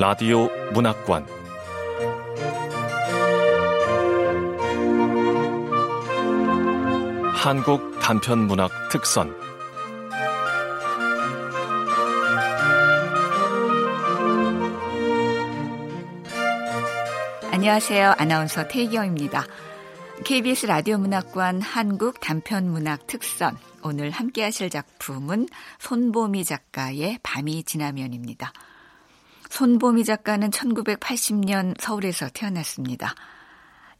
라디오 문학관 한국 단편 문학 특선 안녕하세요. 아나운서 태희경입니다. KBS 라디오 문학관 한국 단편 문학 특선 오늘 함께 하실 작품은 손보미 작가의 밤이 지나면입니다. 손보미 작가는 1980년 서울에서 태어났습니다.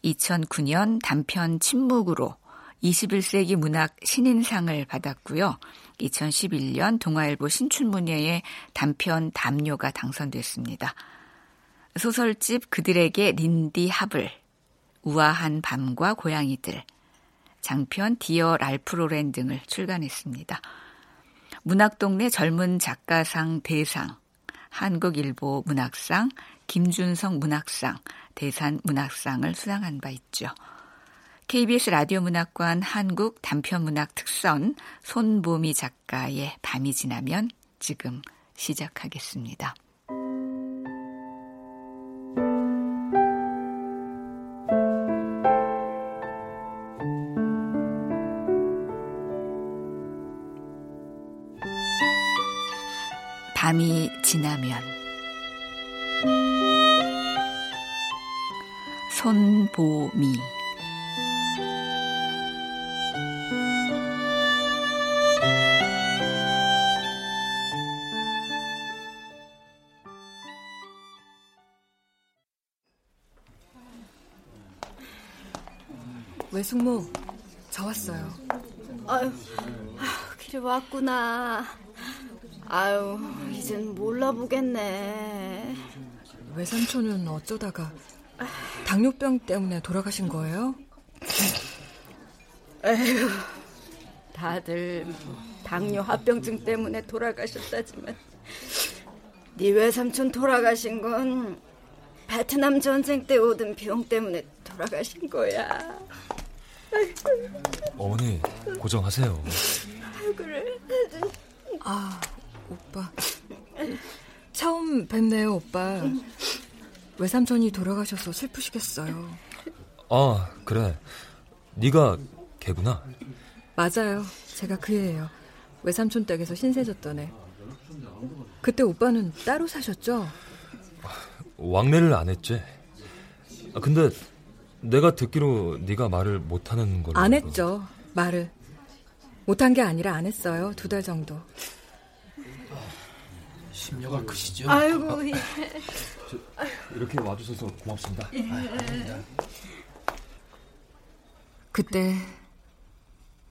2009년 단편 침묵으로 21세기 문학 신인상을 받았고요. 2011년 동아일보 신춘문예에 단편 담요가 당선됐습니다. 소설집 그들에게 린디 합을, 우아한 밤과 고양이들, 장편 디어 랄프 로렌 등을 출간했습니다. 문학동네 젊은 작가상 대상, 한국일보 문학상, 김준성 문학상, 대산 문학상을 수상한 바 있죠. KBS 라디오 문학관 한국 단편 문학 특선 손보미 작가의 밤이 지나면 지금 시작하겠습니다. 밤이 지나면 손보미 외숙모, 저 왔어요. 아유, 길에 왔구나. 아유, 이젠 몰라보겠네. 외삼촌은 어쩌다가 당뇨병 때문에 돌아가신 거예요? 에휴, 다들 당뇨 합병증 때문에 돌아가셨다지만 네 외삼촌 돌아가신 건 베트남 전쟁 때 오던 병 때문에 돌아가신 거야. 어머니 고정하세요. 아, 그래. 아, 오빠. 처음 뵙네요, 오빠. 외삼촌이 돌아가셔서 슬프시겠어요. 아, 그래. 네가 걔구나. 맞아요. 제가 그 애예요. 외삼촌 댁에서 신세졌던 애. 그때 오빠는 따로 사셨죠? 왕래를 안 했지. 아, 근데 내가 듣기로 네가 말을 못 하는 걸로. 안 했죠. 말을. 못한 게 아니라 안 했어요. 두 달 정도. 심려가 크시죠? 아이고, 예. 이렇게 와주셔서 고맙습니다. 예. 그때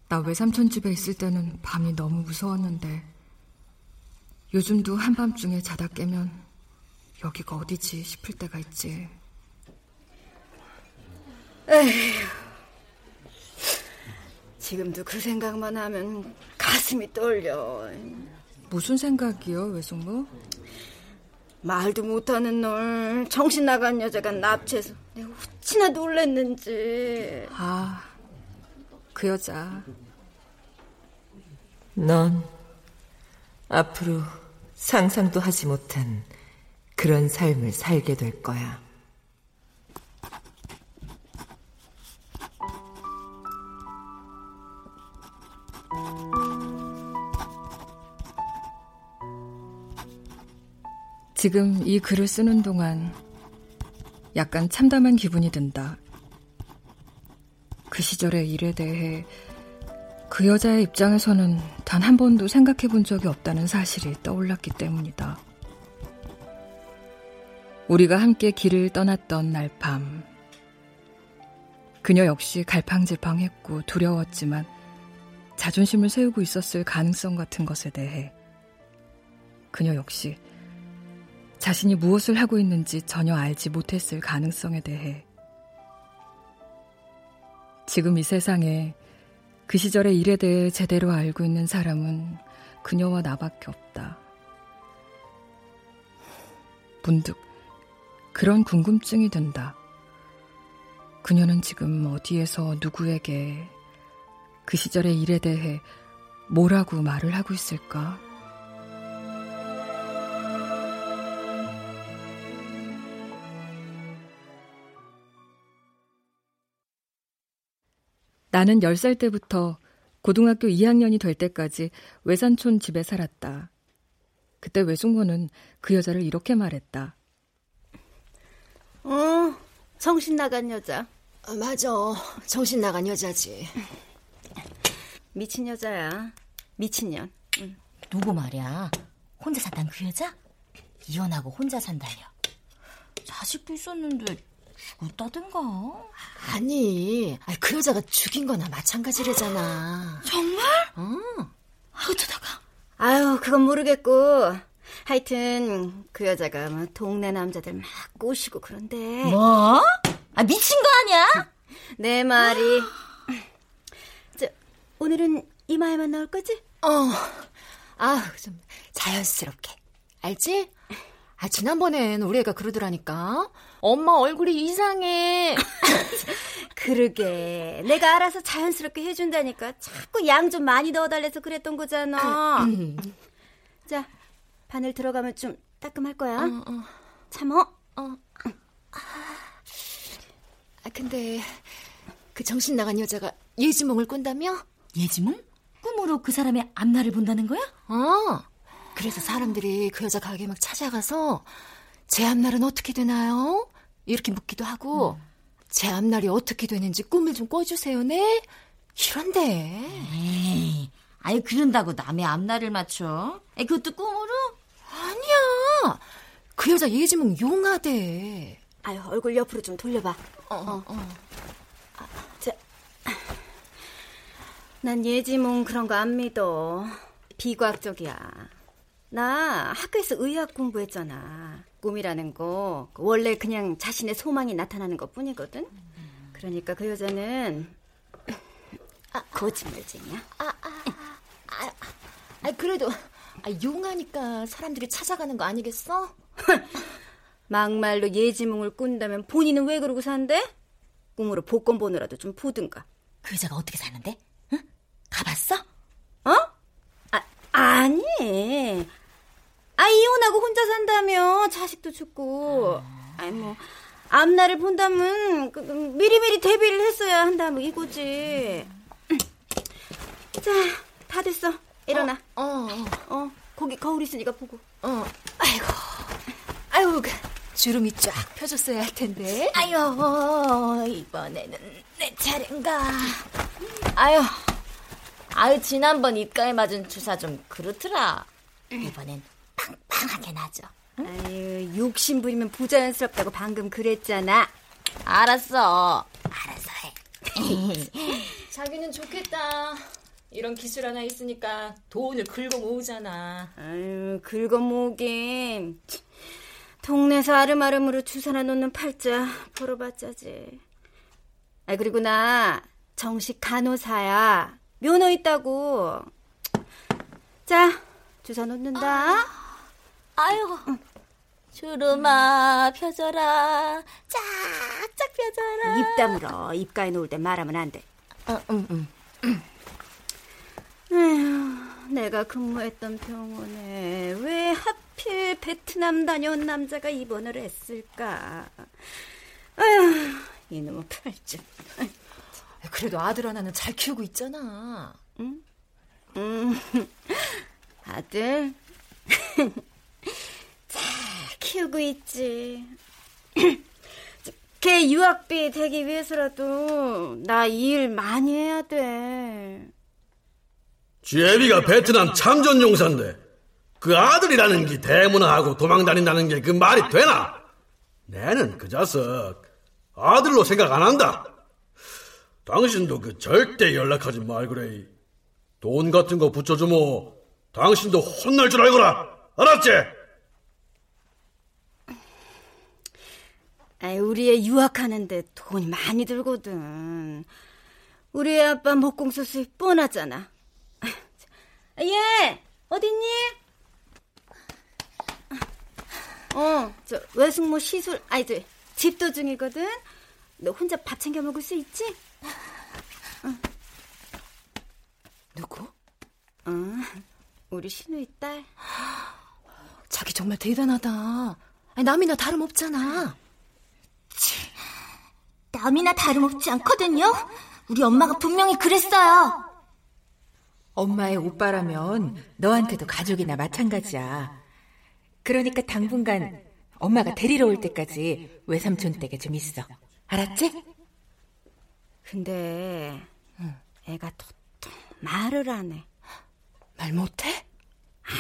나 외삼촌 집에 있을 때는 밤이 너무 무서웠는데 요즘도 한밤중에 자다 깨면 여기가 어디지 싶을 때가 있지. 에휴. 지금도 그 생각만 하면 가슴이 떨려. 무슨 생각이요, 외숙모? 말도 못하는 널 정신 나간 여자가 납치해서 내가 어찌나 놀랬는지. 아, 그 여자. 넌 앞으로 상상도 하지 못한 그런 삶을 살게 될 거야. 지금 이 글을 쓰는 동안 약간 참담한 기분이 든다. 그 시절의 일에 대해 그 여자의 입장에서는 단 한 번도 생각해 본 적이 없다는 사실이 떠올랐기 때문이다. 우리가 함께 길을 떠났던 날 밤. 그녀 역시 갈팡질팡했고 두려웠지만 자존심을 세우고 있었을 가능성 같은 것에 대해 그녀 역시 자신이 무엇을 하고 있는지 전혀 알지 못했을 가능성에 대해 지금 이 세상에 그 시절의 일에 대해 제대로 알고 있는 사람은 그녀와 나밖에 없다. 문득 그런 궁금증이 든다. 그녀는 지금 어디에서 누구에게 그 시절의 일에 대해 뭐라고 말을 하고 있을까? 나는 10살 때부터 고등학교 2학년이 될 때까지 외산촌 집에 살았다. 그때 외숙모는 그 여자를 이렇게 말했다. 어, 정신 나간 여자. 어, 맞아. 정신 나간 여자지. 미친 여자야. 미친년. 응. 누구 말이야? 혼자 산다는 그 여자? 이혼하고 혼자 산다며. 자식도 있었는데 죽었다든가. 아니, 그 여자가 죽인 거나 마찬가지래잖아. 정말? 응. 아, 어쩌다가? 아유, 그건 모르겠고. 하여튼 그 여자가 막 동네 남자들 막 꼬시고 그런데. 뭐? 아 미친 거 아니야? 내 말이. 저, 오늘은 이마에만 나올 거지? 어. 아, 좀 자연스럽게. 알지? 아, 지난번엔 우리 애가 그러더라니까. 엄마 얼굴이 이상해. 그러게. 내가 알아서 자연스럽게 해준다니까. 자꾸 양 좀 많이 넣어달래서 그랬던 거잖아. 자, 바늘 들어가면 좀 따끔할 거야. 어, 어. 참어. 어. 아, 근데 그 정신 나간 여자가 예지몽을 꾼다며? 예지몽? 꿈으로 그 사람의 앞날을 본다는 거야? 어. 그래서 사람들이 그 여자 가게 막 찾아가서 제 앞날은 어떻게 되나요? 이렇게 묻기도 하고 음. 제 앞날이 어떻게 되는지 꿈을 좀 꿔주세요, 네? 이런데. 에이, 아유 그런다고 남의 앞날을 맞춰? 에 그것도 꿈으로? 아니야. 그 여자 예지몽 용하대. 아유 얼굴 옆으로 좀 돌려봐. 어, 어. 어. 아, 자, 난 예지몽 그런 거 안 믿어. 비과학적이야. 나 학교에서 의학 공부했잖아. 꿈이라는 거 원래 그냥 자신의 소망이 나타나는 것 뿐이거든. 그러니까 그 여자는 아, 거짓말쟁이야. 아, 아, 아, 아, 그래도 아, 용하니까 사람들이 찾아가는 거 아니겠어? 막말로 예지몽을 꾼다면 본인은 왜 그러고 산대? 꿈으로 복권 보느라도 좀 보든가. 그 여자가 어떻게 사는데? 응? 가봤어? 어? 아, 아니. 아, 이혼하고 혼자 산다며. 자식도 죽고. 아니, 뭐, 앞날을 본다면, 그, 그, 미리미리 대비를 했어야 한다 뭐 이거지. 자, 다 됐어. 일어나. 어, 어, 어. 거기 거울 있으니까 보고. 어. 아이고. 아이고, 그 주름이 쫙 펴졌어야 할 텐데. 아유, 이번에는 내 차례인가. 아유, 아유, 지난번 입가에 맞은 주사 좀 그렇더라. 이번엔 빵빵하게 나죠. 응? 아유, 욕심 부리면 부자연스럽다고 방금 그랬잖아. 알았어. 알아서 해. 자기는 좋겠다. 이런 기술 하나 있으니까 돈을 긁어 모으잖아. 아유, 긁어 모으긴. 동네에서 아름아름으로 주사나 놓는 팔자 벌어봤자지. 아 그리고 나 정식 간호사야. 면허 있다고. 자, 주사 놓는다. 아, 아유, 응. 주름아 펴져라. 쫙쫙 펴져라. 입 다물어. 입가에 놓을 때 말하면 안 돼. 어, 응, 응. 에휴, 내가 근무했던 병원에 왜 하필 베트남 다녀온 남자가 입원을 했을까? 아휴, 이놈의 팔ጭ. 그래도 아들 하나는 잘 키우고 있잖아. 응? 음, 아들? 잘 키우고 있지. 걔 유학비 되기 위해서라도 나일 많이 해야 돼. 쥐애비가 베트남 참전 용사인데 그 아들이라는 게 대문화하고 도망다닌다는 게 그 말이 되나? 내는 그 자석 아들로 생각 안 한다. 당신도 그 절대 연락하지 말그래. 돈 같은 거 붙여주모 당신도 혼날 줄 알거라. 알았지? 아이, 우리 애 유학하는데 돈이 많이 들거든. 우리 애 아빠 목공소 수입 뻔하잖아. 예, 어딨니? 어, 저 외숙모 시술, 아니 저 집도 중이거든. 너 혼자 밥 챙겨 먹을 수 있지? 어. 누구? 어, 우리 신우이 딸. 자기 정말 대단하다. 남이나 다름없잖아. 남이나 다름없지 않거든요. 우리 엄마가 분명히 그랬어요. 엄마의 오빠라면 너한테도 가족이나 마찬가지야. 그러니까 당분간 엄마가 데리러 올 때까지 외삼촌 댁에 좀 있어. 알았지? 근데 애가 도통 말을 안 해. 말 못해?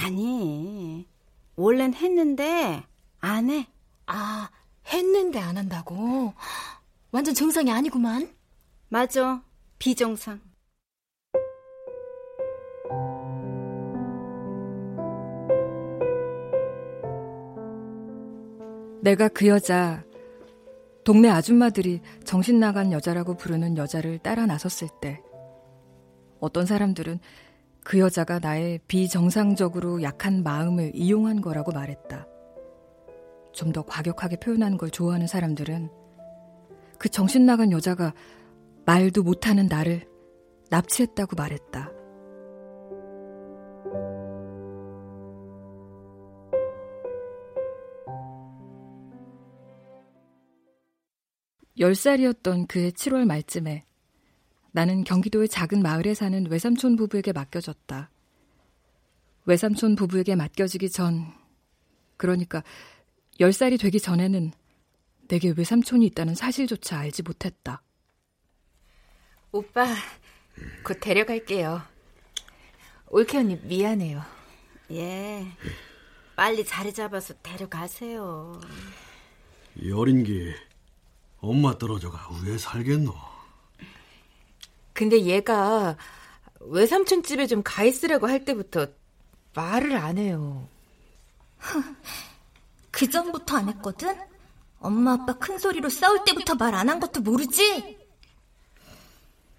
아니, 원래는 했는데 안 해. 아, 했는데 안 한다고? 완전 정상이 아니구만. 맞아, 비정상. 내가 그 여자, 동네 아줌마들이 정신 나간 여자라고 부르는 여자를 따라 나섰을 때, 어떤 사람들은 그 여자가 나의 비정상적으로 약한 마음을 이용한 거라고 말했다. 좀 더 과격하게 표현하는 걸 좋아하는 사람들은 그 정신 나간 여자가 말도 못하는 나를 납치했다고 말했다. 열살이었던 그해 7월 말쯤에 나는 경기도의 작은 마을에 사는 외삼촌 부부에게 맡겨졌다. 외삼촌 부부에게 맡겨지기 전, 그러니까 10살이 되기 전에는 내게 외삼촌이 있다는 사실조차 알지 못했다. 오빠, 곧 데려갈게요. 올케 언니 미안해요. 예, 빨리 자리 잡아서 데려가세요. 이 어린 게 엄마 떨어져가 왜 살겠노? 근데 얘가 외삼촌 집에 좀 가 있으라고 할 때부터 말을 안 해요. 그 전부터 안 했거든? 엄마 아빠 큰 소리로 싸울 때부터 말 안 한 것도 모르지?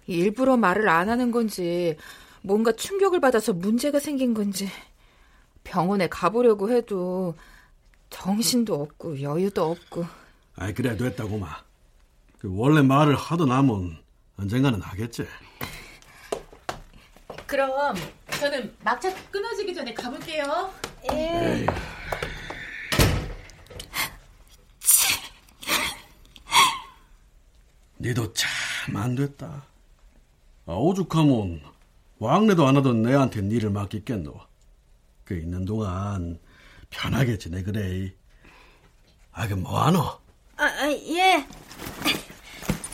일부러 말을 안 하는 건지 뭔가 충격을 받아서 문제가 생긴 건지 병원에 가보려고 해도 정신도 없고 여유도 없고 아이 그래 됐다고 마 그 원래 말을 하던 남은 언젠가는 하겠지 그럼 저는 막차 끊어지기 전에 가볼게요 예. 니도 참 안 됐다 아, 오죽하면 왕래도 안 하던 내한테 니를 맡기겠노 그 있는 동안 편하게 지내 그래 아 그 뭐하노? 아, 아, 예.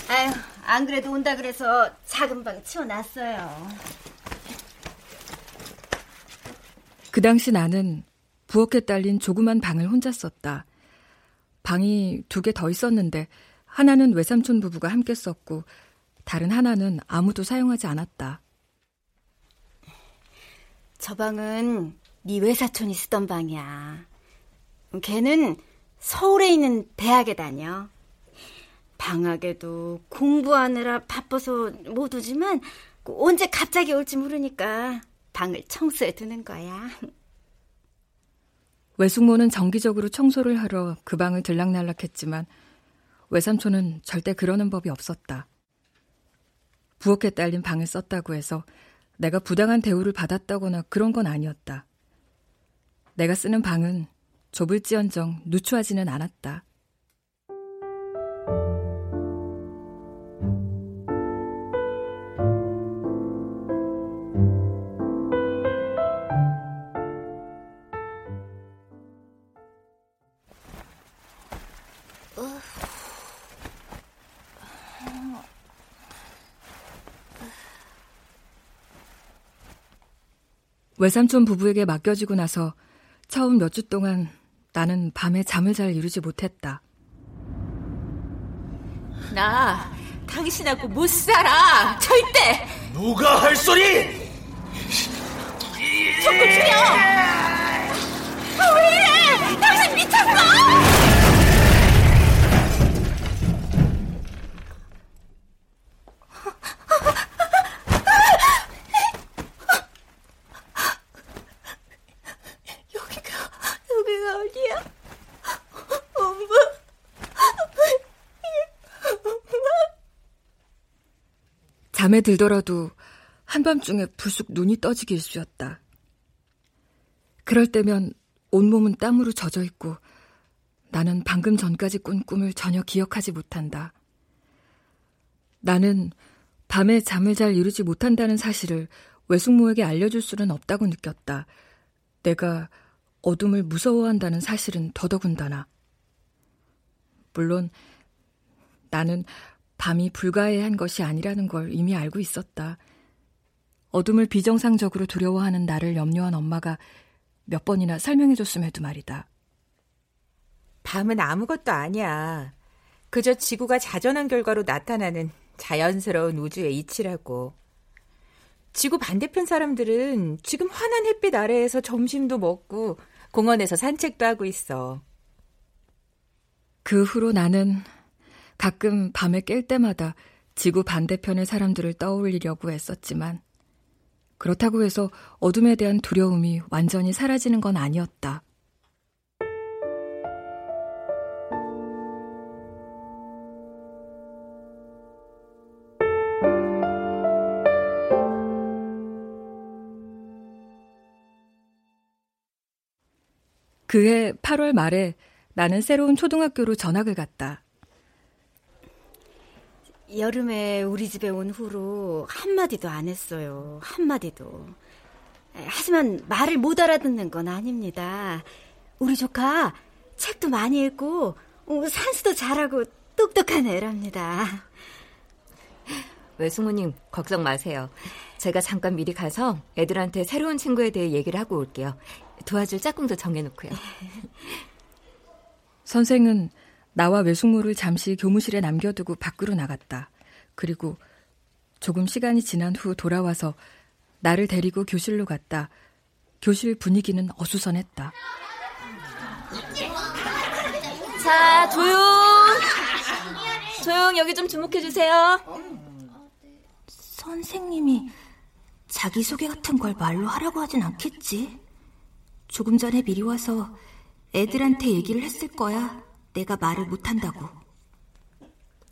아유, 안 그래도 온다 그래서 작은 방 치워놨어요. 그 당시 나는 부엌에 딸린 조그만 방을 혼자 썼다. 방이 두 개 더 있었는데 하나는 외삼촌 부부가 함께 썼고 다른 하나는 아무도 사용하지 않았다. 저 방은 네 외사촌이 쓰던 방이야. 걔는 서울에 있는 대학에 다녀. 방학에도 공부하느라 바빠서 못 오지만 언제 갑자기 올지 모르니까 방을 청소해 두는 거야. 외숙모는 정기적으로 청소를 하러 그 방을 들락날락했지만 외삼촌은 절대 그러는 법이 없었다. 부엌에 딸린 방을 썼다고 해서 내가 부당한 대우를 받았다거나 그런 건 아니었다. 내가 쓰는 방은 좁을지언정 누추하지는 않았다. 외삼촌 부부에게 맡겨지고 나서 처음 몇 주 동안 나는 밤에 잠을 잘 이루지 못했다. 나 당신하고 못 살아. 절대. 누가 할 소리? 손을 주여. 왜 이래? 당신 미쳤어 여기가, 여기가 어디야? 엄마. 잠에 들더라도 한밤중에 불쑥 눈이 떠지기 일쑤였다. 그럴 때면 온몸은 땀으로 젖어 있고 나는 방금 전까지 꾼 꿈을 전혀 기억하지 못한다. 나는 밤에 잠을 잘 이루지 못한다는 사실을 외숙모에게 알려줄 수는 없다고 느꼈다. 내가 어둠을 무서워한다는 사실은 더더군다나. 물론 나는 밤이 불가해한 것이 아니라는 걸 이미 알고 있었다. 어둠을 비정상적으로 두려워하는 나를 염려한 엄마가 몇 번이나 설명해줬음에도 말이다. 밤은 아무것도 아니야. 그저 지구가 자전한 결과로 나타나는 자연스러운 우주의 이치라고. 지구 반대편 사람들은 지금 환한 햇빛 아래에서 점심도 먹고 공원에서 산책도 하고 있어. 그 후로 나는 가끔 밤에 깰 때마다 지구 반대편의 사람들을 떠올리려고 애썼지만 그렇다고 해서 어둠에 대한 두려움이 완전히 사라지는 건 아니었다. 그해 8월 말에 나는 새로운 초등학교로 전학을 갔다. 여름에 우리 집에 온 후로 한마디도 안 했어요. 한마디도. 하지만 말을 못 알아듣는 건 아닙니다. 우리 조카 책도 많이 읽고 어, 산수도 잘하고 똑똑한 애랍니다. 외숙모님 걱정 마세요. 제가 잠깐 미리 가서 애들한테 새로운 친구에 대해 얘기를 하고 올게요. 도와줄 짝꿍도 정해놓고요. 선생은 나와 외숙모를 잠시 교무실에 남겨두고 밖으로 나갔다. 그리고 조금 시간이 지난 후 돌아와서 나를 데리고 교실로 갔다. 교실 분위기는 어수선했다. 자, 조용! 조용, 여기 좀 주목해주세요. 선생님이 자기소개 같은 걸 말로 하라고 하진 않겠지? 조금 전에 미리 와서 애들한테 얘기를 했을 거야. 내가 말을 못한다고.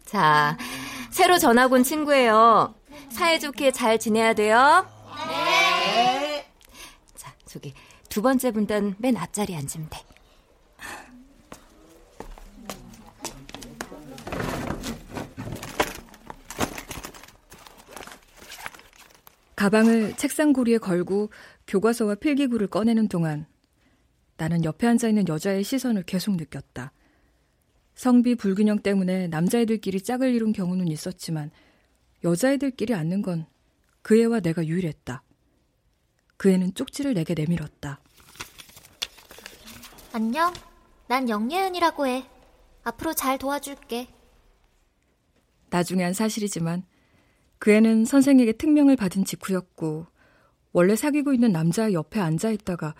자, 새로 전학 온 친구예요. 사이좋게 잘 지내야 돼요. 네. 자, 저기 두 번째 분단 맨 앞자리에 앉으면 돼. 가방을 책상 고리에 걸고 교과서와 필기구를 꺼내는 동안 나는 옆에 앉아 있는 여자의 시선을 계속 느꼈다. 성비 불균형 때문에 남자애들끼리 짝을 이룬 경우는 있었지만 여자애들끼리 앉는 건 그 애와 내가 유일했다. 그 애는 쪽지를 내게 내밀었다. 안녕. 난 영예은이라고 해. 앞으로 잘 도와줄게. 나중에 한 사실이지만 그 애는 선생에게 특명을 받은 직후였고 원래 사귀고 있는 남자 옆에 앉아 있다가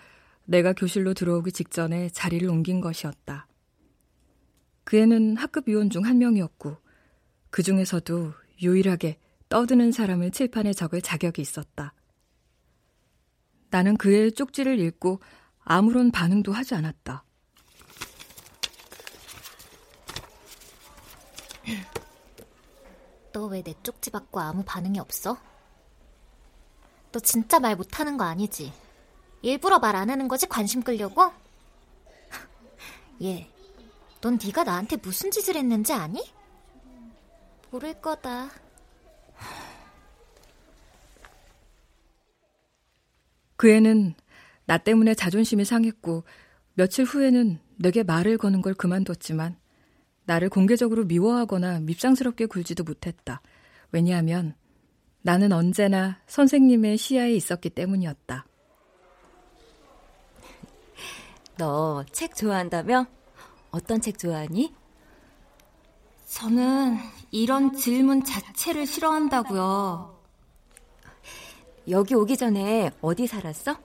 내가 교실로 들어오기 직전에 자리를 옮긴 것이었다. 그 애는 학급 위원 중 한 명이었고 그 중에서도 유일하게 떠드는 사람을 칠판에 적을 자격이 있었다. 나는 그의 쪽지를 읽고 아무런 반응도 하지 않았다. 너 왜 내 쪽지 받고 아무 반응이 없어? 너 진짜 말 못하는 거 아니지? 일부러 말 안 하는 거지 관심 끌려고? 얘, 넌 네가 나한테 무슨 짓을 했는지 아니? 모를 거다. 그 애는 나 때문에 자존심이 상했고 며칠 후에는 내게 말을 거는 걸 그만뒀지만 나를 공개적으로 미워하거나 밉상스럽게 굴지도 못했다. 왜냐하면 나는 언제나 선생님의 시야에 있었기 때문이었다. 너 책 좋아한다며? 어떤 책 좋아하니? 저는 이런 질문 자체를 싫어한다고요. 여기 오기 전에 어디 살았어?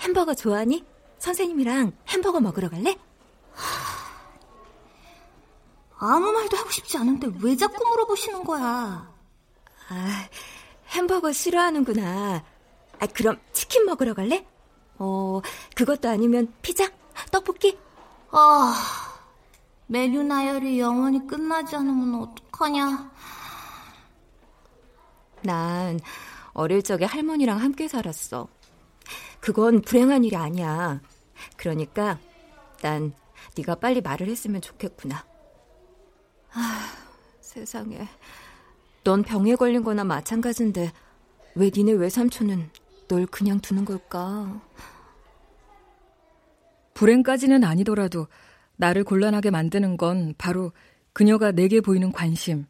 햄버거 좋아하니? 선생님이랑 햄버거 먹으러 갈래? 아무 말도 하고 싶지 않은데 왜 자꾸 물어보시는 거야? 아, 햄버거 싫어하는구나. 아, 그럼 치킨 먹으러 갈래? 어, 그것도 아니면 피자? 떡볶이? 아, 메뉴 나열이 영원히 끝나지 않으면 어떡하냐. 난 어릴 적에 할머니랑 함께 살았어. 그건 불행한 일이 아니야. 그러니까 난 네가 빨리 말을 했으면 좋겠구나. 아, 세상에. 넌 병에 걸린 거나 마찬가지인데 왜 니네 외삼촌은 널 그냥 두는 걸까? 불행까지는 아니더라도 나를 곤란하게 만드는 건 바로 그녀가 내게 보이는 관심.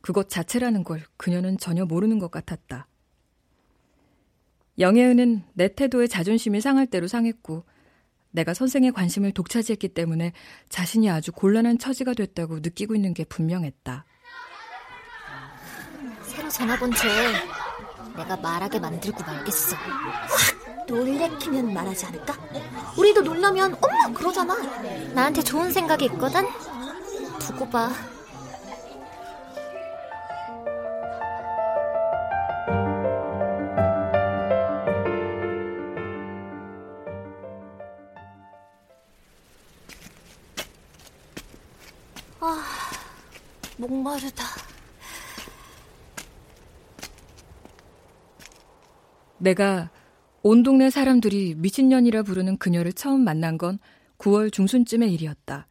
그것 자체라는 걸 그녀는 전혀 모르는 것 같았다. 영애은은 내 태도에 자존심이 상할 대로 상했고 내가 선생의 관심을 독차지했기 때문에 자신이 아주 곤란한 처지가 됐다고 느끼고 있는 게 분명했다. 새로 전화 본채 내가 말하게 만들고 말겠어. 확 놀래키면 말하지 않을까? 우리도 놀라면 엄마 그러잖아. 나한테 좋은 생각이 있거든. 두고 봐. 아, 목마르다. 내가 온 동네 사람들이 미친년이라 부르는 그녀를 처음 만난 건 9월 중순쯤의 일이었다.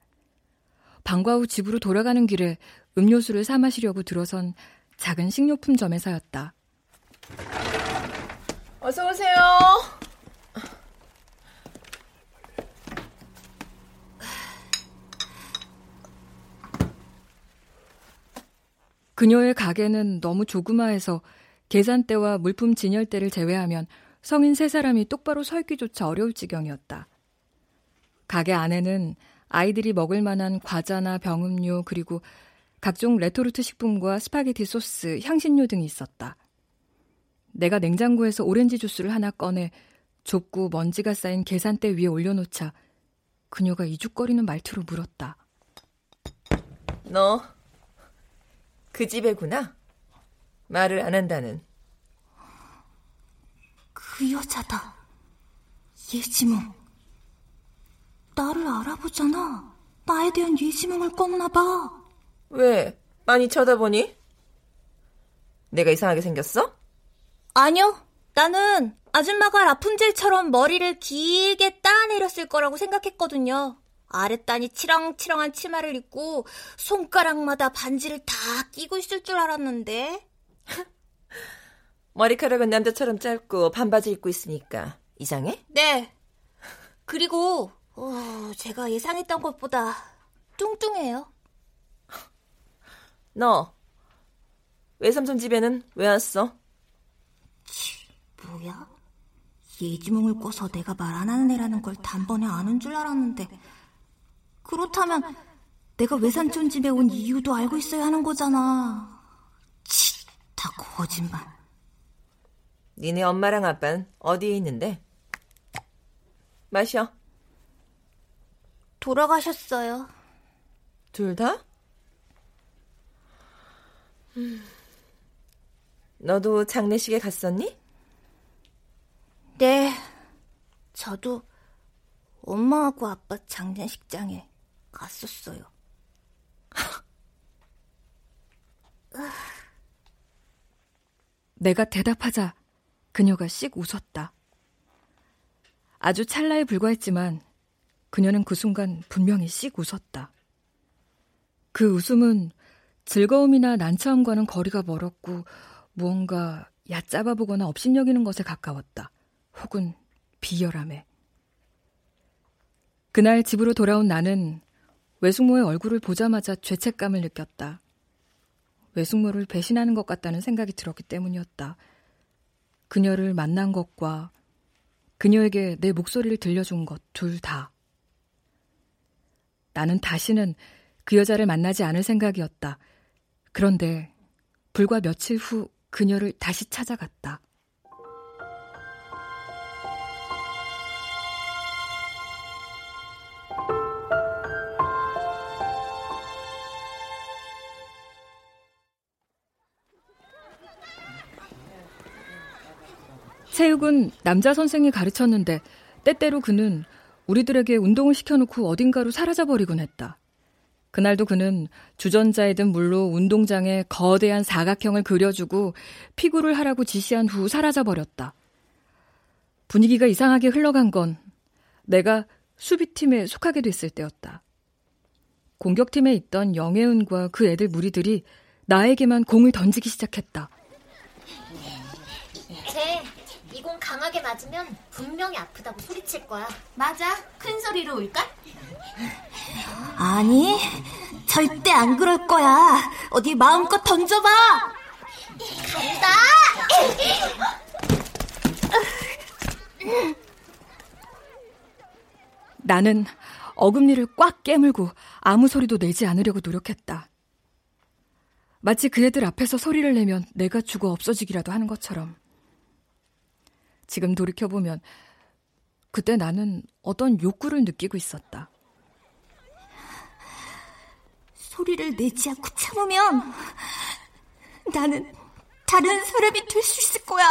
방과 후 집으로 돌아가는 길에 음료수를 사 마시려고 들어선 작은 식료품점에서였다. 어서 오세요. 그녀의 가게는 너무 조그마해서 계산대와 물품 진열대를 제외하면 성인 세 사람이 똑바로 서 있기조차 어려울 지경이었다. 가게 안에는 아이들이 먹을 만한 과자나 병음료 그리고 각종 레토르트 식품과 스파게티 소스, 향신료 등이 있었다. 내가 냉장고에서 오렌지 주스를 하나 꺼내 좁고 먼지가 쌓인 계산대 위에 올려놓자 그녀가 이죽거리는 말투로 물었다. 너, 그 집애구나? 말을 안 한다는. 그 여자다. 예지몽. 나를 알아보잖아. 나에 대한 예지몽을 꿨나 봐. 왜? 많이 쳐다보니? 내가 이상하게 생겼어? 아니요. 나는 아줌마가 라푼젤처럼 머리를 길게 따내렸을 거라고 생각했거든요. 아랫단이 치렁치렁한 치마를 입고 손가락마다 반지를 다 끼고 있을 줄 알았는데. 머리카락은 남자처럼 짧고 반바지 입고 있으니까 이상해? 네. 그리고 어, 제가 예상했던 것보다 뚱뚱해요. 너 외삼촌 집에는 왜 왔어? 치, 뭐야? 예지몽을 꿔서 내가 말 안 하는 애라는 걸 단번에 아는 줄 알았는데 그렇다면 내가 외삼촌 집에 온 이유도 알고 있어야 하는 거잖아. 치, 다 거짓말. 니네 엄마랑 아빠는 어디에 있는데? 마셔. 돌아가셨어요. 둘 다? 음. 너도 장례식에 갔었니? 네. 저도 엄마하고 아빠 장례식장에 갔었어요. 내가 대답하자 그녀가 씩 웃었다. 아주 찰나에 불과했지만 그녀는 그 순간 분명히 씩 웃었다. 그 웃음은 즐거움이나 난처함과는 거리가 멀었고 무언가 얕잡아 보거나 업신여기는 것에 가까웠다. 혹은 비열함에. 그날 집으로 돌아온 나는 외숙모의 얼굴을 보자마자 죄책감을 느꼈다. 외숙모를 배신하는 것 같다는 생각이 들었기 때문이었다. 그녀를 만난 것과 그녀에게 내 목소리를 들려준 것 둘 다. 나는 다시는 그 여자를 만나지 않을 생각이었다. 그런데 불과 며칠 후 그녀를 다시 찾아갔다. 체육은 남자 선생이 가르쳤는데 때때로 그는 우리들에게 운동을 시켜놓고 어딘가로 사라져버리곤 했다. 그날도 그는 주전자에 든 물로 운동장에 거대한 사각형을 그려주고 피구를 하라고 지시한 후 사라져버렸다. 분위기가 이상하게 흘러간 건 내가 수비팀에 속하게 됐을 때였다. 공격팀에 있던 영혜은과 그 애들 무리들이 나에게만 공을 던지기 시작했다. 쟤, 강하게 맞으면 분명히 아프다고 소리칠 거야. 맞아. 큰 소리로 울까? 아니, 절대 안 그럴 거야. 어디 마음껏 던져봐. 간다! 나는 어금니를 꽉 깨물고 아무 소리도 내지 않으려고 노력했다. 마치 그 애들 앞에서 소리를 내면 내가 죽어 없어지기라도 하는 것처럼. 지금 돌이켜보면 그때 나는 어떤 욕구를 느끼고 있었다. 소리를 내지 않고 참으면 나는 다른 사람이 될 수 있을 거야.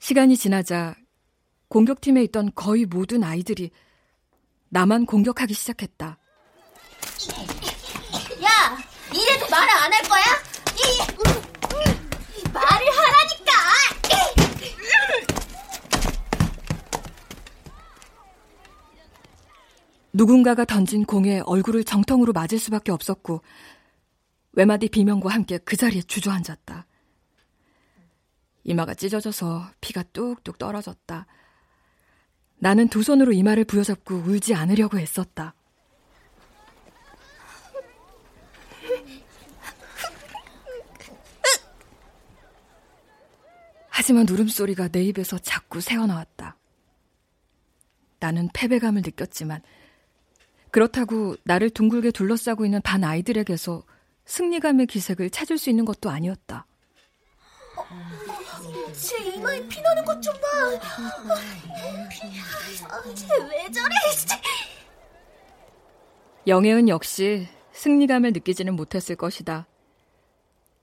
시간이 지나자 공격팀에 있던 거의 모든 아이들이 나만 공격하기 시작했다. 야, 이래도 말을 안 할 거야? 이, 음, 말을 하라니까! 누군가가 던진 공에 얼굴을 정통으로 맞을 수밖에 없었고 외마디 비명과 함께 그 자리에 주저앉았다. 이마가 찢어져서 피가 뚝뚝 떨어졌다. 나는 두 손으로 이마를 부여잡고 울지 않으려고 애썼다. 하지만 울음소리가 내 입에서 자꾸 새어나왔다. 나는 패배감을 느꼈지만 그렇다고 나를 둥글게 둘러싸고 있는 반 아이들에게서 승리감의 기색을 찾을 수 있는 것도 아니었다. 제 이마에 피나는 것 좀 봐. 쟤왜 저래? 영애은 역시 승리감을 느끼지는 못했을 것이다.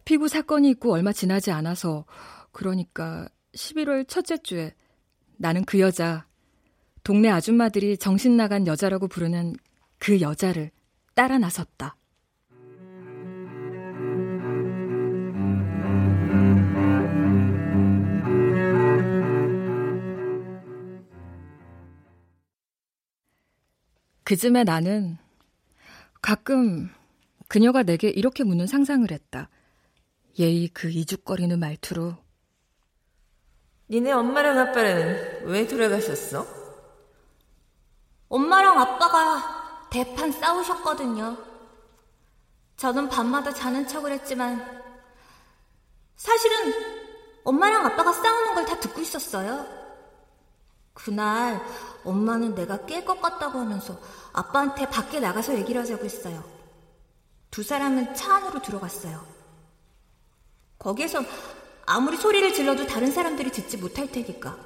피부 사건이 있고 얼마 지나지 않아서 그러니까 11월 첫째 주에 나는 그 여자 동네 아줌마들이 정신 나간 여자라고 부르는 그 여자를 따라 나섰다. 그즈음에 나는 가끔 그녀가 내게 이렇게 묻는 상상을 했다. 예의 그 이죽거리는 말투로 니네 엄마랑 아빠는 왜 돌아가셨어? 엄마랑 아빠가 대판 싸우셨거든요. 저는 밤마다 자는 척을 했지만 사실은 엄마랑 아빠가 싸우는 걸 다 듣고 있었어요. 그날 엄마는 내가 깰 것 같다고 하면서 아빠한테 밖에 나가서 얘기를 하자고 했어요. 두 사람은 차 안으로 들어갔어요. 거기에선 아무리 소리를 질러도 다른 사람들이 듣지 못할 테니까.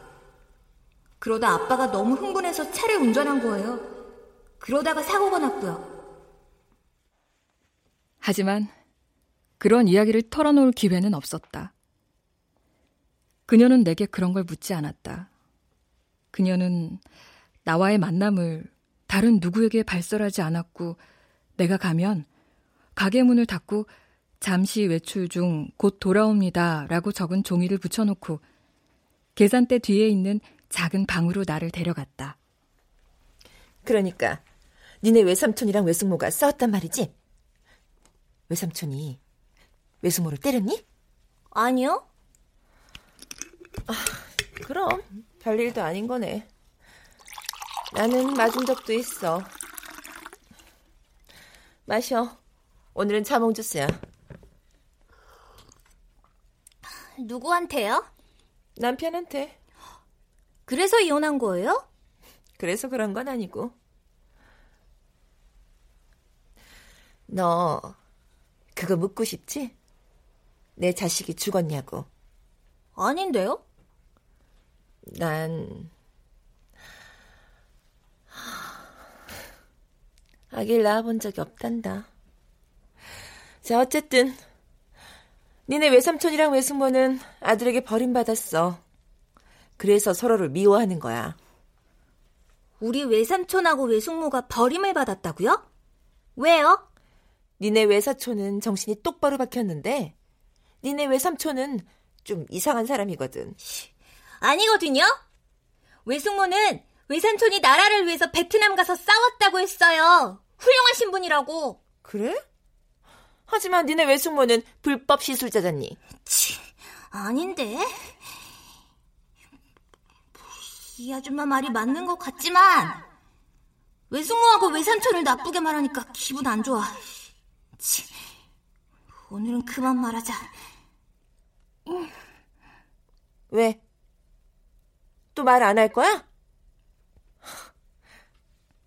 그러다 아빠가 너무 흥분해서 차를 운전한 거예요. 그러다가 사고가 났고요. 하지만 그런 이야기를 털어놓을 기회는 없었다. 그녀는 내게 그런 걸 묻지 않았다. 그녀는 나와의 만남을 다른 누구에게 발설하지 않았고 내가 가면 가게 문을 닫고 잠시 외출 중 곧 돌아옵니다 라고 적은 종이를 붙여놓고 계산대 뒤에 있는 작은 방으로 나를 데려갔다. 그러니까 니네 외삼촌이랑 외숙모가 싸웠단 말이지? 외삼촌이 외숙모를 때렸니? 아니요. 아, 그럼 별일도 아닌 거네. 나는 맞은 적도 있어. 마셔. 오늘은 자몽 주스야. 누구한테요? 남편한테. 그래서 이혼한 거예요? 그래서 그런 건 아니고. 너 그거 묻고 싶지? 내 자식이 죽었냐고. 아닌데요? 난 아기를 낳아본 적이 없단다. 자, 어쨌든 니네 외삼촌이랑 외숙모는 아들에게 버림받았어. 그래서 서로를 미워하는 거야. 우리 외삼촌하고 외숙모가 버림을 받았다고요? 왜요? 니네 외사촌은 정신이 똑바로 박혔는데 니네 외삼촌은 좀 이상한 사람이거든. 아니거든요. 외숙모는 외삼촌이 나라를 위해서 베트남 가서 싸웠다고 했어요. 훌륭하신 분이라고. 그래? 하지만 니네 외숙모는 불법 시술자잖니. 치, 아닌데. 이 아줌마 말이 맞는 것 같지만 외숙모하고 외삼촌을 나쁘게 말하니까 기분 안 좋아. 치, 오늘은 그만 말하자. 왜? 또 말 안 할 거야?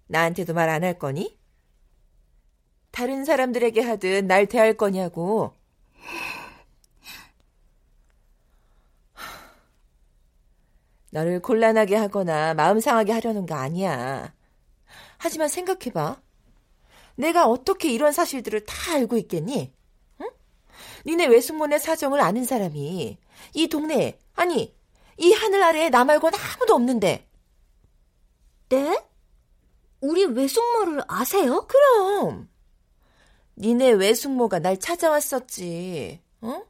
나한테도 말 안 할 거니? 다른 사람들에게 하듯 날 대할 거냐고. 너를 곤란하게 하거나 마음 상하게 하려는 거 아니야. 하지만 생각해봐. 내가 어떻게 이런 사실들을 다 알고 있겠니? 응? 니네 외숙모네 사정을 아는 사람이 이 동네에, 아니, 이 하늘 아래에 나 말고는 아무도 없는데. 네? 우리 외숙모를 아세요? 그럼. 니네 외숙모가 날 찾아왔었지. 어?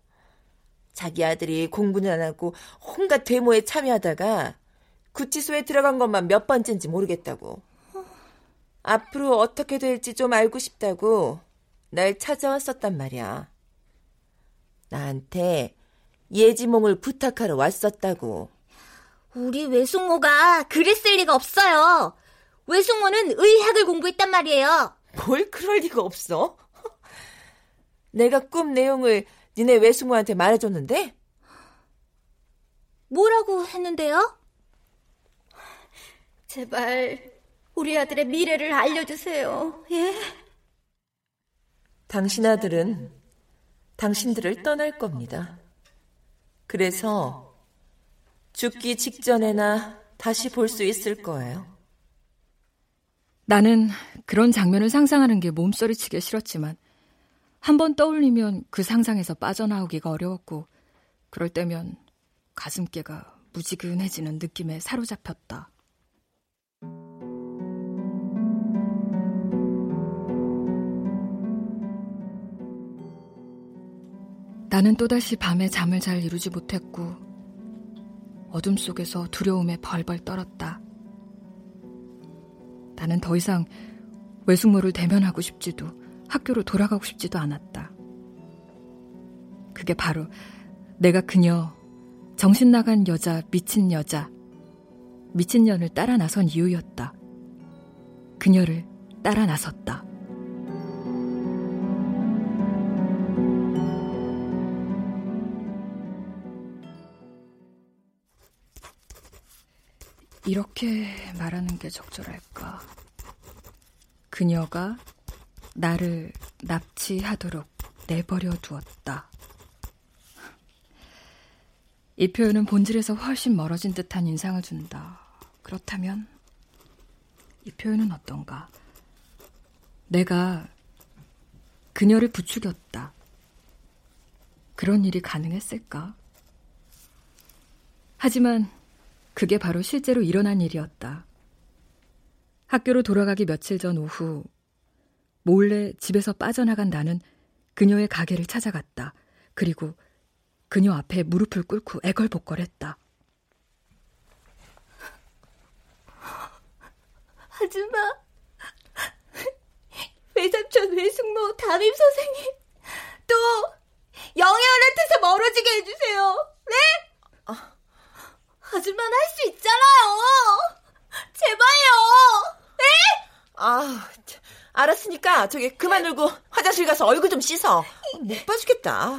자기 아들이 공부는 안 하고 온갖 데모에 참여하다가 구치소에 들어간 것만 몇 번째인지 모르겠다고. 앞으로 어떻게 될지 좀 알고 싶다고 날 찾아왔었단 말이야. 나한테 예지몽을 부탁하러 왔었다고. 우리 외숙모가 그랬을 리가 없어요. 외숙모는 의학을 공부했단 말이에요. 뭘 그럴 리가 없어? 내가 꿈 내용을 니네 외숙모한테 말해줬는데? 뭐라고 했는데요? 제발 우리 아들의 미래를 알려주세요. 예? 당신 아들은 당신들을 떠날 겁니다. 그래서 죽기 직전에나 다시 볼 수 있을 거예요. 나는 그런 장면을 상상하는 게 몸서리치게 싫었지만 한 번 떠올리면 그 상상에서 빠져나오기가 어려웠고 그럴 때면 가슴께가 무지근해지는 느낌에 사로잡혔다. 나는 또다시 밤에 잠을 잘 이루지 못했고 어둠 속에서 두려움에 벌벌 떨었다. 나는 더 이상 외숙모를 대면하고 싶지도 학교로 돌아가고 싶지도 않았다. 그게 바로 내가 그녀, 정신 나간 여자, 미친 여자, 미친년을 따라 나선 이유였다. 그녀를 따라 나섰다. 이렇게 말하는 게 적절할까? 그녀가 나를 납치하도록 내버려 두었다. 이 표현은 본질에서 훨씬 멀어진 듯한 인상을 준다. 그렇다면 이 표현은 어떤가? 내가 그녀를 부추겼다. 그런 일이 가능했을까? 하지만 그게 바로 실제로 일어난 일이었다. 학교로 돌아가기 며칠 전 오후 몰래 집에서 빠져나간 나는 그녀의 가게를 찾아갔다. 그리고 그녀 앞에 무릎을 꿇고 애걸복걸했다. 하지마. 외삼촌 외숙모 담임 선생님 또 영애원한테서 멀어지게 해주세요. 네? 하지만 할수 있잖아요. 제발요. 네? 아, 알았으니까 저기 그만 울고 화장실 가서 얼굴 좀 씻어. 못 봐주겠다.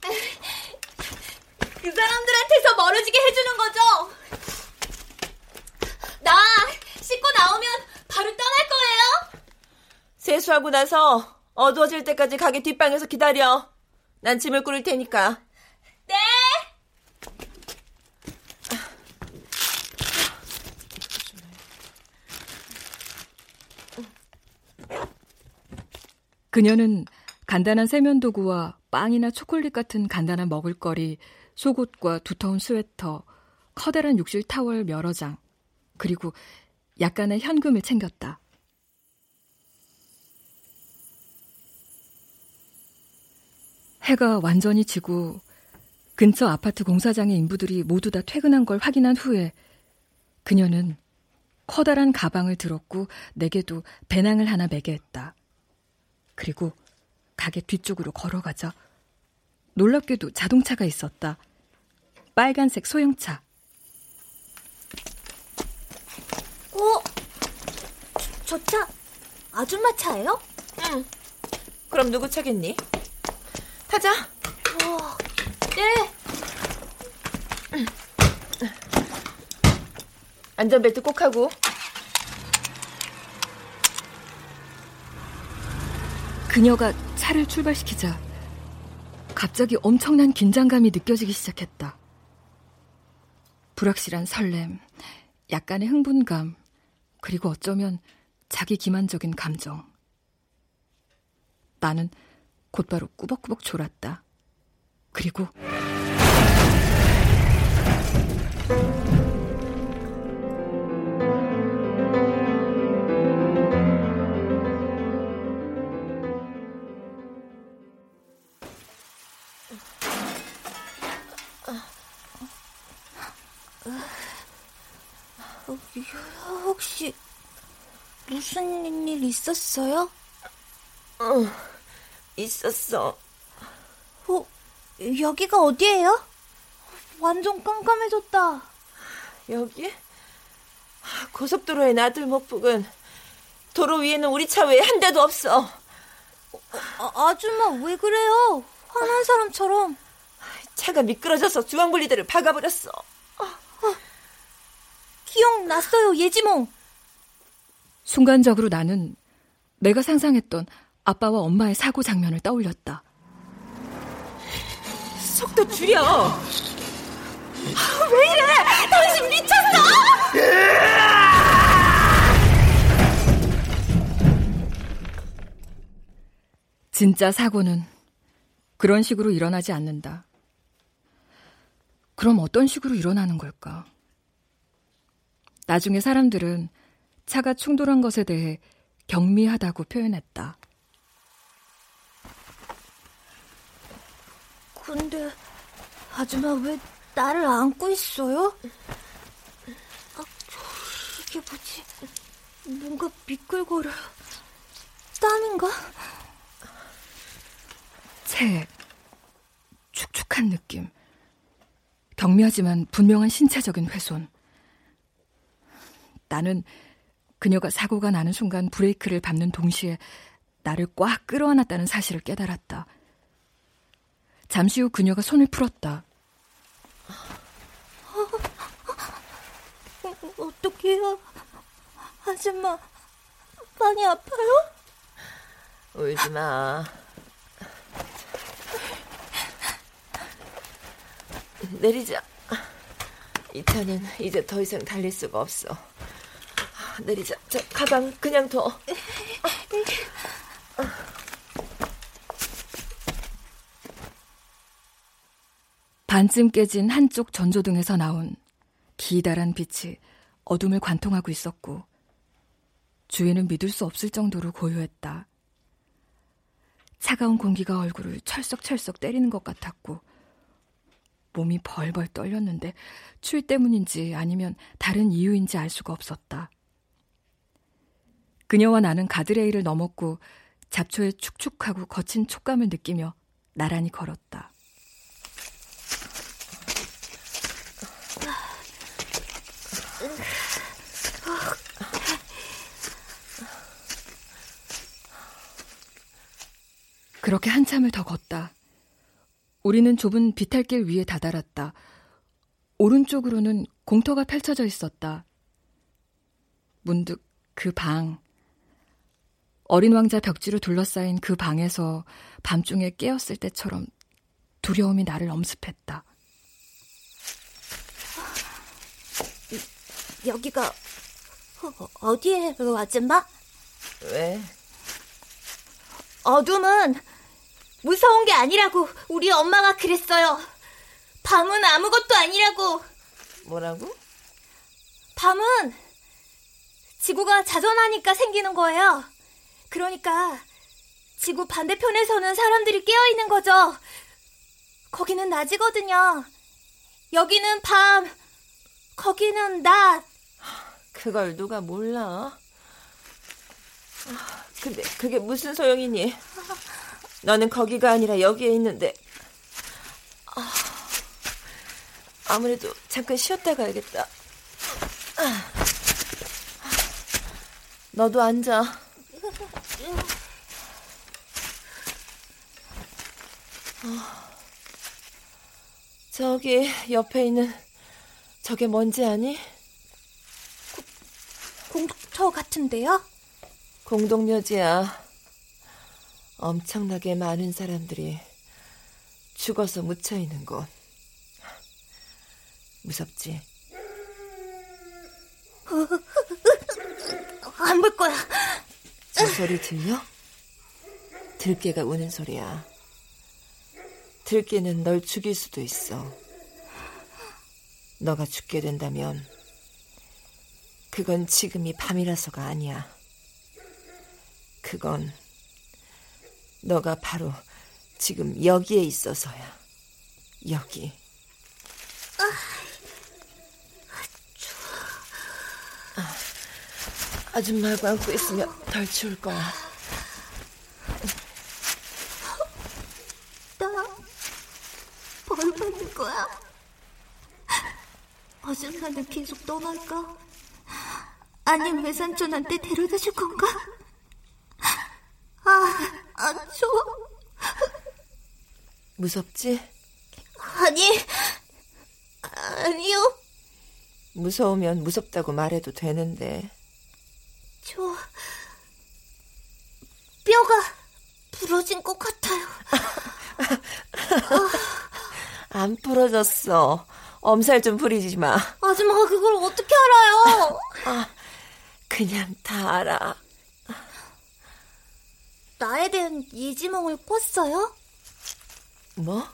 그 사람들한테서 멀어지게 해주는 거죠? 나 씻고 나오면 바로 떠날 거예요? 세수하고 나서 어두워질 때까지 가게 뒷방에서 기다려. 난 짐을 꾸릴 테니까. 네. 그녀는 간단한 세면도구와 빵이나 초콜릿 같은 간단한 먹을거리, 속옷과 두터운 스웨터, 커다란 욕실 타월 여러 장, 그리고 약간의 현금을 챙겼다. 해가 완전히 지고 근처 아파트 공사장의 인부들이 모두 다 퇴근한 걸 확인한 후에 그녀는 커다란 가방을 들었고 내게도 배낭을 하나 매게 했다. 그리고 가게 뒤쪽으로 걸어가자 놀랍게도 자동차가 있었다. 빨간색 소형차. 어? 저 차 아줌마 차예요? 응. 그럼 누구 차겠니? 타자. 어, 네. 안전벨트 꼭 하고. 그녀가 차를 출발시키자 갑자기 엄청난 긴장감이 느껴지기 시작했다. 불확실한 설렘, 약간의 흥분감, 그리고 어쩌면 자기 기만적인 감정. 나는 곧바로 꾸벅꾸벅 졸았다. 그리고 있었어요? 어, 있었어. 어, 여기가 어디예요? 완전 깜깜해졌다. 여기? 고속도로의 나들 목북은 도로 위에는 우리 차 외에 한 대도 없어. 아, 아줌마 왜 그래요? 화난 사람처럼. 차가 미끄러져서 주황분리대를 박아버렸어. 기억났어요, 예지몽. 순간적으로 나는 내가 상상했던 아빠와 엄마의 사고 장면을 떠올렸다. 속도 줄여. 아, 왜 이래? 당신 미쳤어? 진짜 사고는 그런 식으로 일어나지 않는다. 그럼 어떤 식으로 일어나는 걸까? 나중에 사람들은 차가 충돌한 것에 대해 경미하다고 표현했다. 근데 아줌마 왜 나를 안고 있어요? 아, 이게 뭐지? 뭔가 미끌거려. 땀인가? 체, 축축한 느낌. 경미하지만 분명한 신체적인 훼손. 나는 그녀가 사고가 나는 순간 브레이크를 밟는 동시에 나를 꽉 끌어안았다는 사실을 깨달았다. 잠시 후 그녀가 손을 풀었다. 어떡해요? 아줌마, 많이 아파요? 울지 마. 내리자. 이 차는 이제 더 이상 달릴 수가 없어. 내리자. 저 가방 그냥 둬. 반쯤 깨진 한쪽 전조등에서 나온 기다란 빛이 어둠을 관통하고 있었고 주위는 믿을 수 없을 정도로 고요했다. 차가운 공기가 얼굴을 철썩철썩 때리는 것 같았고 몸이 벌벌 떨렸는데 추위 때문인지 아니면 다른 이유인지 알 수가 없었다. 그녀와 나는 가드레일을 넘었고 잡초의 축축하고 거친 촉감을 느끼며 나란히 걸었다. 그렇게 한참을 더 걷다. 우리는 좁은 비탈길 위에 다다랐다. 오른쪽으로는 공터가 펼쳐져 있었다. 문득 그 방, 어린 왕자 벽지로 둘러싸인 그 방에서 밤중에 깨었을 때처럼 두려움이 나를 엄습했다. 여기가 어, 어디예요, 아줌마? 왜? 어둠은 무서운 게 아니라고 우리 엄마가 그랬어요. 밤은 아무것도 아니라고. 뭐라고? 밤은 지구가 자전하니까 생기는 거예요. 그러니까 지구 반대편에서는 사람들이 깨어 있는 거죠. 거기는 낮이거든요. 여기는 밤, 거기는 낮. 그걸 누가 몰라? 근데 그게 무슨 소용이니? 너는 거기가 아니라 여기에 있는데. 아, 아무래도 잠깐 쉬었다 가야겠다. 너도 앉아. 저기 옆에 있는 저게 뭔지 아니? 공터 같은데요? 공동묘지야. 엄청나게 많은 사람들이 죽어서 묻혀 있는 곳. 무섭지? 안 볼 거야. 저 소리 들려? 들깨가 우는 소리야. 들깨는 널 죽일 수도 있어. 너가 죽게 된다면 그건 지금이 밤이라서가 아니야. 그건 너가 바로 지금 여기에 있어서야. 여기. 아, 아줌마하고 안고 있으면 덜 추울 거야. 나벌 받을 거야. 아줌마는 계속 떠날까? 아님 외삼촌한테 데려다 줄 건가? 아, 안 좋아. 무섭지? 아니, 아니요. 무서우면 무섭다고 말해도 되는데. 저 뼈가 부러진 것 같아요. 안 부러졌어. 엄살 좀 부리지 마. 아줌마가 그걸 어떻게 알아요? 아, 그냥 다 알아. 나에 대한 예지몽을 꿨어요? 뭐?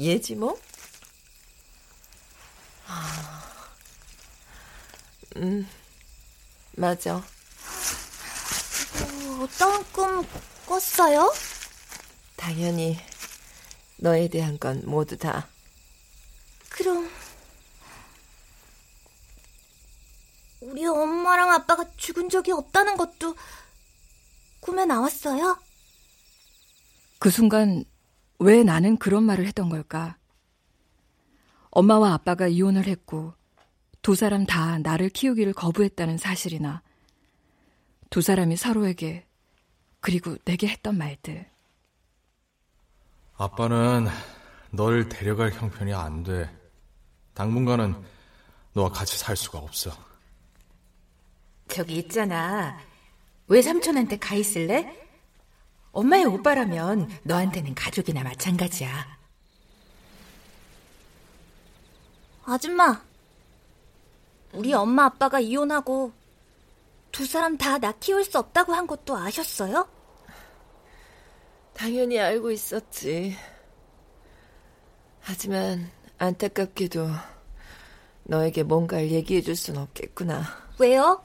예지몽? 아, 음, 맞아. 어, 어떤 꿈 꿨어요? 당연히 너에 대한 건 모두 다. 그럼 우리 엄마랑 아빠가 죽은 적이 없다는 것도 꿈에 나왔어요? 그 순간 왜 나는 그런 말을 했던 걸까? 엄마와 아빠가 이혼을 했고 두 사람 다 나를 키우기를 거부했다는 사실이나 두 사람이 서로에게 그리고 내게 했던 말들. 아빠는 널 데려갈 형편이 안 돼. 당분간은 너와 같이 살 수가 없어. 저기 있잖아. 외삼촌한테 가 있을래? 엄마의 오빠라면 너한테는 가족이나 마찬가지야. 아줌마, 우리 엄마 아빠가 이혼하고 두 사람 다 나 키울 수 없다고 한 것도 아셨어요? 당연히 알고 있었지. 하지만 안타깝게도 너에게 뭔가를 얘기해 줄 순 없겠구나. 왜요?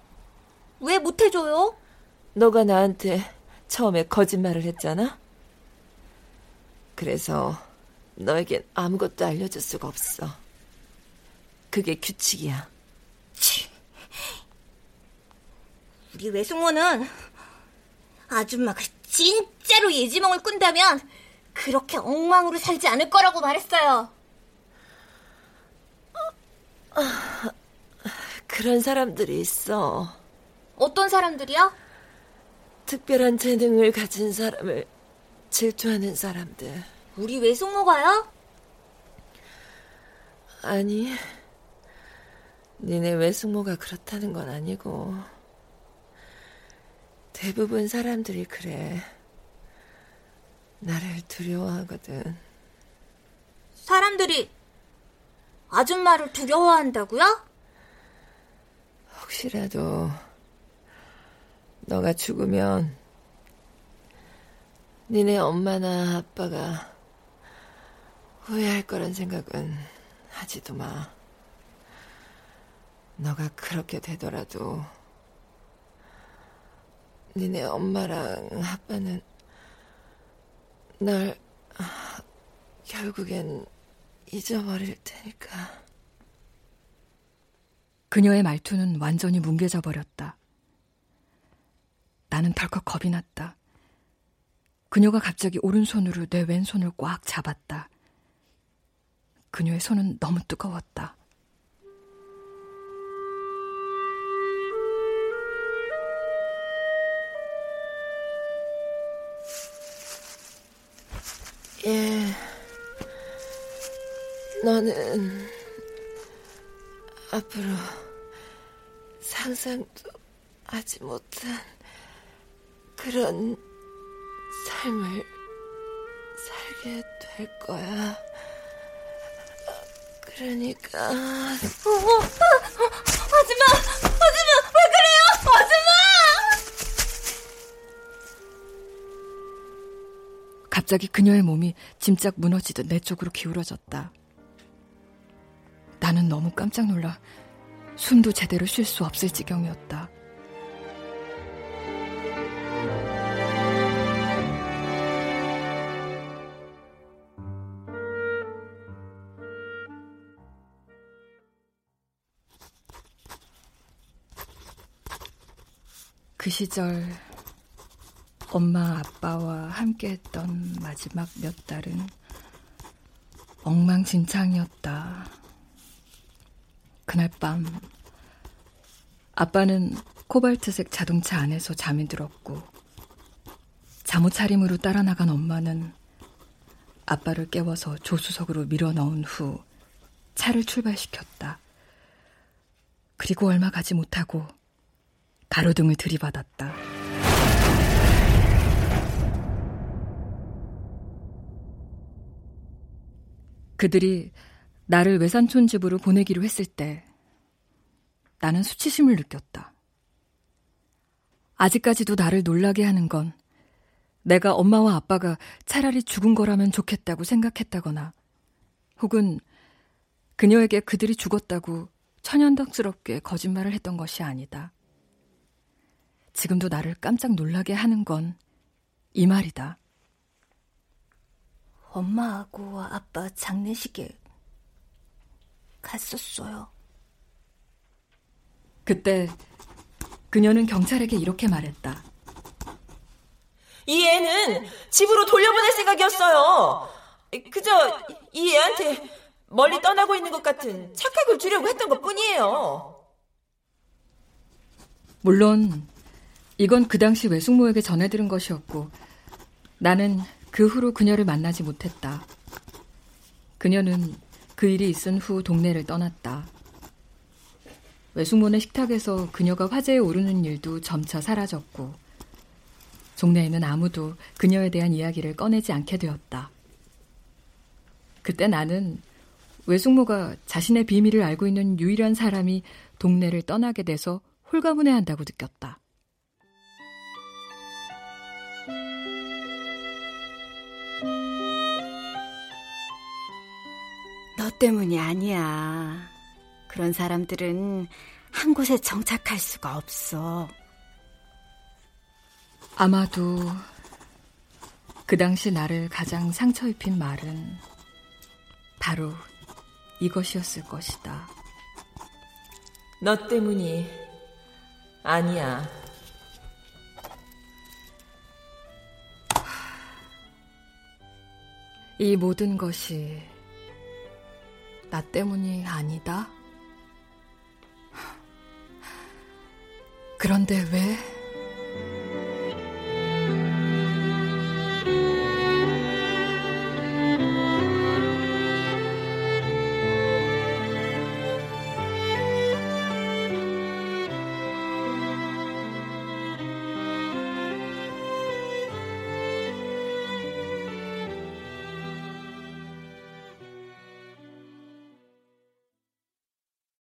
왜 못해줘요? 너가 나한테 처음에 거짓말을 했잖아? 그래서 너에겐 아무것도 알려줄 수가 없어. 그게 규칙이야. 치. 우리 외숙모는 아줌마가 진짜로 예지몽을 꾼다면 그렇게 엉망으로 살지 않을 거라고 말했어요. 그런 사람들이 있어. 어떤 사람들이요? 특별한 재능을 가진 사람을 질투하는 사람들. 우리 외숙모가요? 아니, 니네 외숙모가 그렇다는 건 아니고 대부분 사람들이 그래. 나를 두려워하거든. 사람들이 아줌마를 두려워한다고요? 혹시라도 너가 죽으면 니네 엄마나 아빠가 후회할 거란 생각은 하지도 마. 너가 그렇게 되더라도 니네 엄마랑 아빠는 널 결국엔 잊어버릴 테니까. 그녀의 말투는 완전히 뭉개져 버렸다. 나는 덜컥 겁이 났다. 그녀가 갑자기 오른손으로 내 왼손을 꽉 잡았다. 그녀의 손은 너무 뜨거웠다. 예. 너는 앞으로 상상도 하지 못한 그런 삶을 살게 될 거야. 그러니까. 어, 어, 어, 하지마! 하지마! 왜 그래요? 하지마! 갑자기 그녀의 몸이 짐짝 무너지듯 내 쪽으로 기울어졌다. 나는 너무 깜짝 놀라 숨도 제대로 쉴 수 없을 지경이었다. 그 시절 엄마 아빠와 함께했던 마지막 몇 달은 엉망진창이었다. 그날 밤 아빠는 코발트색 자동차 안에서 잠이 들었고 잠옷 차림으로 따라 나간 엄마는 아빠를 깨워서 조수석으로 밀어 넣은 후 차를 출발시켰다. 그리고 얼마 가지 못하고 가로등을 들이받았다. 그들이 나를 외산촌 집으로 보내기로 했을 때 나는 수치심을 느꼈다. 아직까지도 나를 놀라게 하는 건 내가 엄마와 아빠가 차라리 죽은 거라면 좋겠다고 생각했다거나 혹은 그녀에게 그들이 죽었다고 천연덕스럽게 거짓말을 했던 것이 아니다. 지금도 나를 깜짝 놀라게 하는 건 이 말이다. 엄마하고 아빠 장례식에 갔었어요. 그때 그녀는 경찰에게 이렇게 말했다. 이 애는 집으로 돌려보낼 생각이었어요. 그저 이 애한테 멀리 떠나고 있는 것 같은 착각을 주려고 했던 것 뿐이에요. 물론 이건 그 당시 외숙모에게 전해들은 것이었고 나는 그 후로 그녀를 만나지 못했다. 그녀는 그 일이 있은 후 동네를 떠났다. 외숙모네 식탁에서 그녀가 화제에 오르는 일도 점차 사라졌고 동네에는 아무도 그녀에 대한 이야기를 꺼내지 않게 되었다. 그때 나는 외숙모가 자신의 비밀을 알고 있는 유일한 사람이 동네를 떠나게 돼서 홀가분해한다고 느꼈다. 때문이 아니야. 그런 사람들은 한 곳에 정착할 수가 없어. 아마도 그 당시 나를 가장 상처 입힌 말은 바로 이것이었을 것이다. 너 때문이 아니야. 이 모든 것이 나 때문이 아니다. 그런데 왜